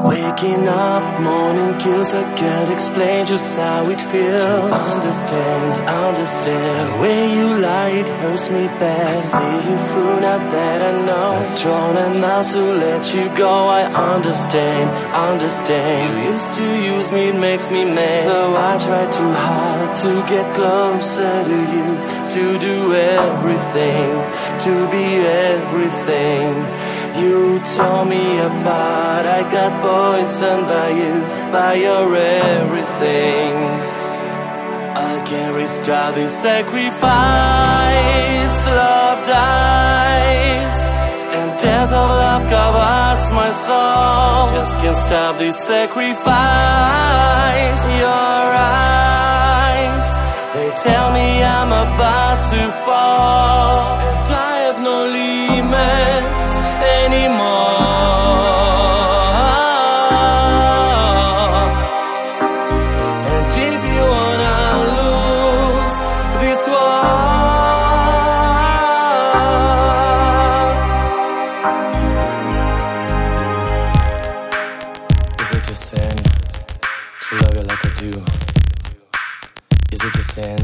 Waking up, morning kills, I can't explain just how it feels. Understand, understand. The way you lie, it hurts me bad. I see you through, now that I know. I'm strong enough to let you go. I understand, understand. You used to use me, it makes me mad. So I try too hard to get closer to you, to do everything, to be everything you told me apart. I got poisoned by you, by your everything. I can't restart this sacrifice. Love dies, and death of love covers my soul. Just can't stop this sacrifice. Your eyes, they tell me I'm about to fall, Is it just sin?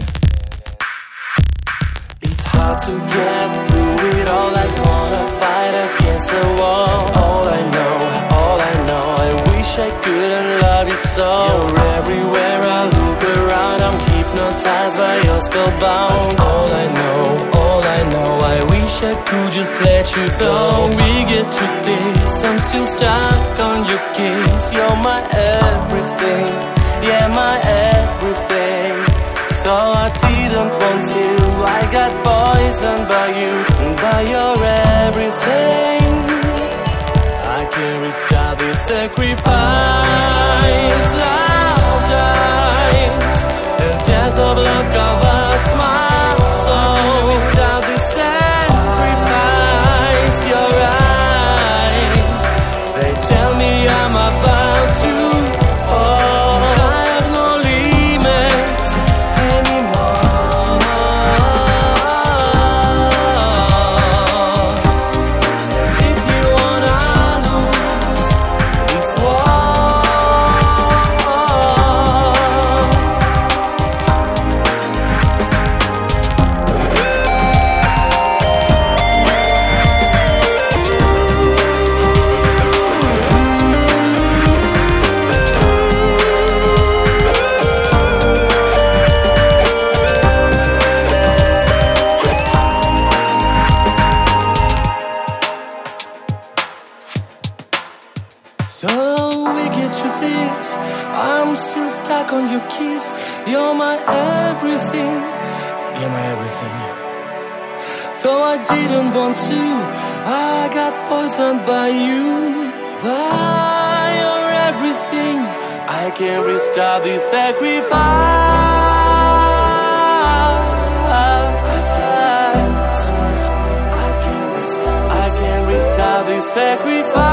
It's hard to get through it all. I wanna fight against the wall. All I know, all I know, I wish I couldn't love you so. You're everywhere I look around. I'm hypnotized by your spellbound. All I know, all I know, I wish I could just let you go. We get to this, I'm still stuck on your kiss. You're my everything, yeah, my everything. So I didn't want to. I got poisoned by you, by your everything. I can't restart this sacrifice. So we get to this. I'm still stuck on your kiss. You're my everything. You're my everything. Though I didn't want to, I got poisoned by you. By your everything. I can't restart this sacrifice. I can't. I can't restart this sacrifice.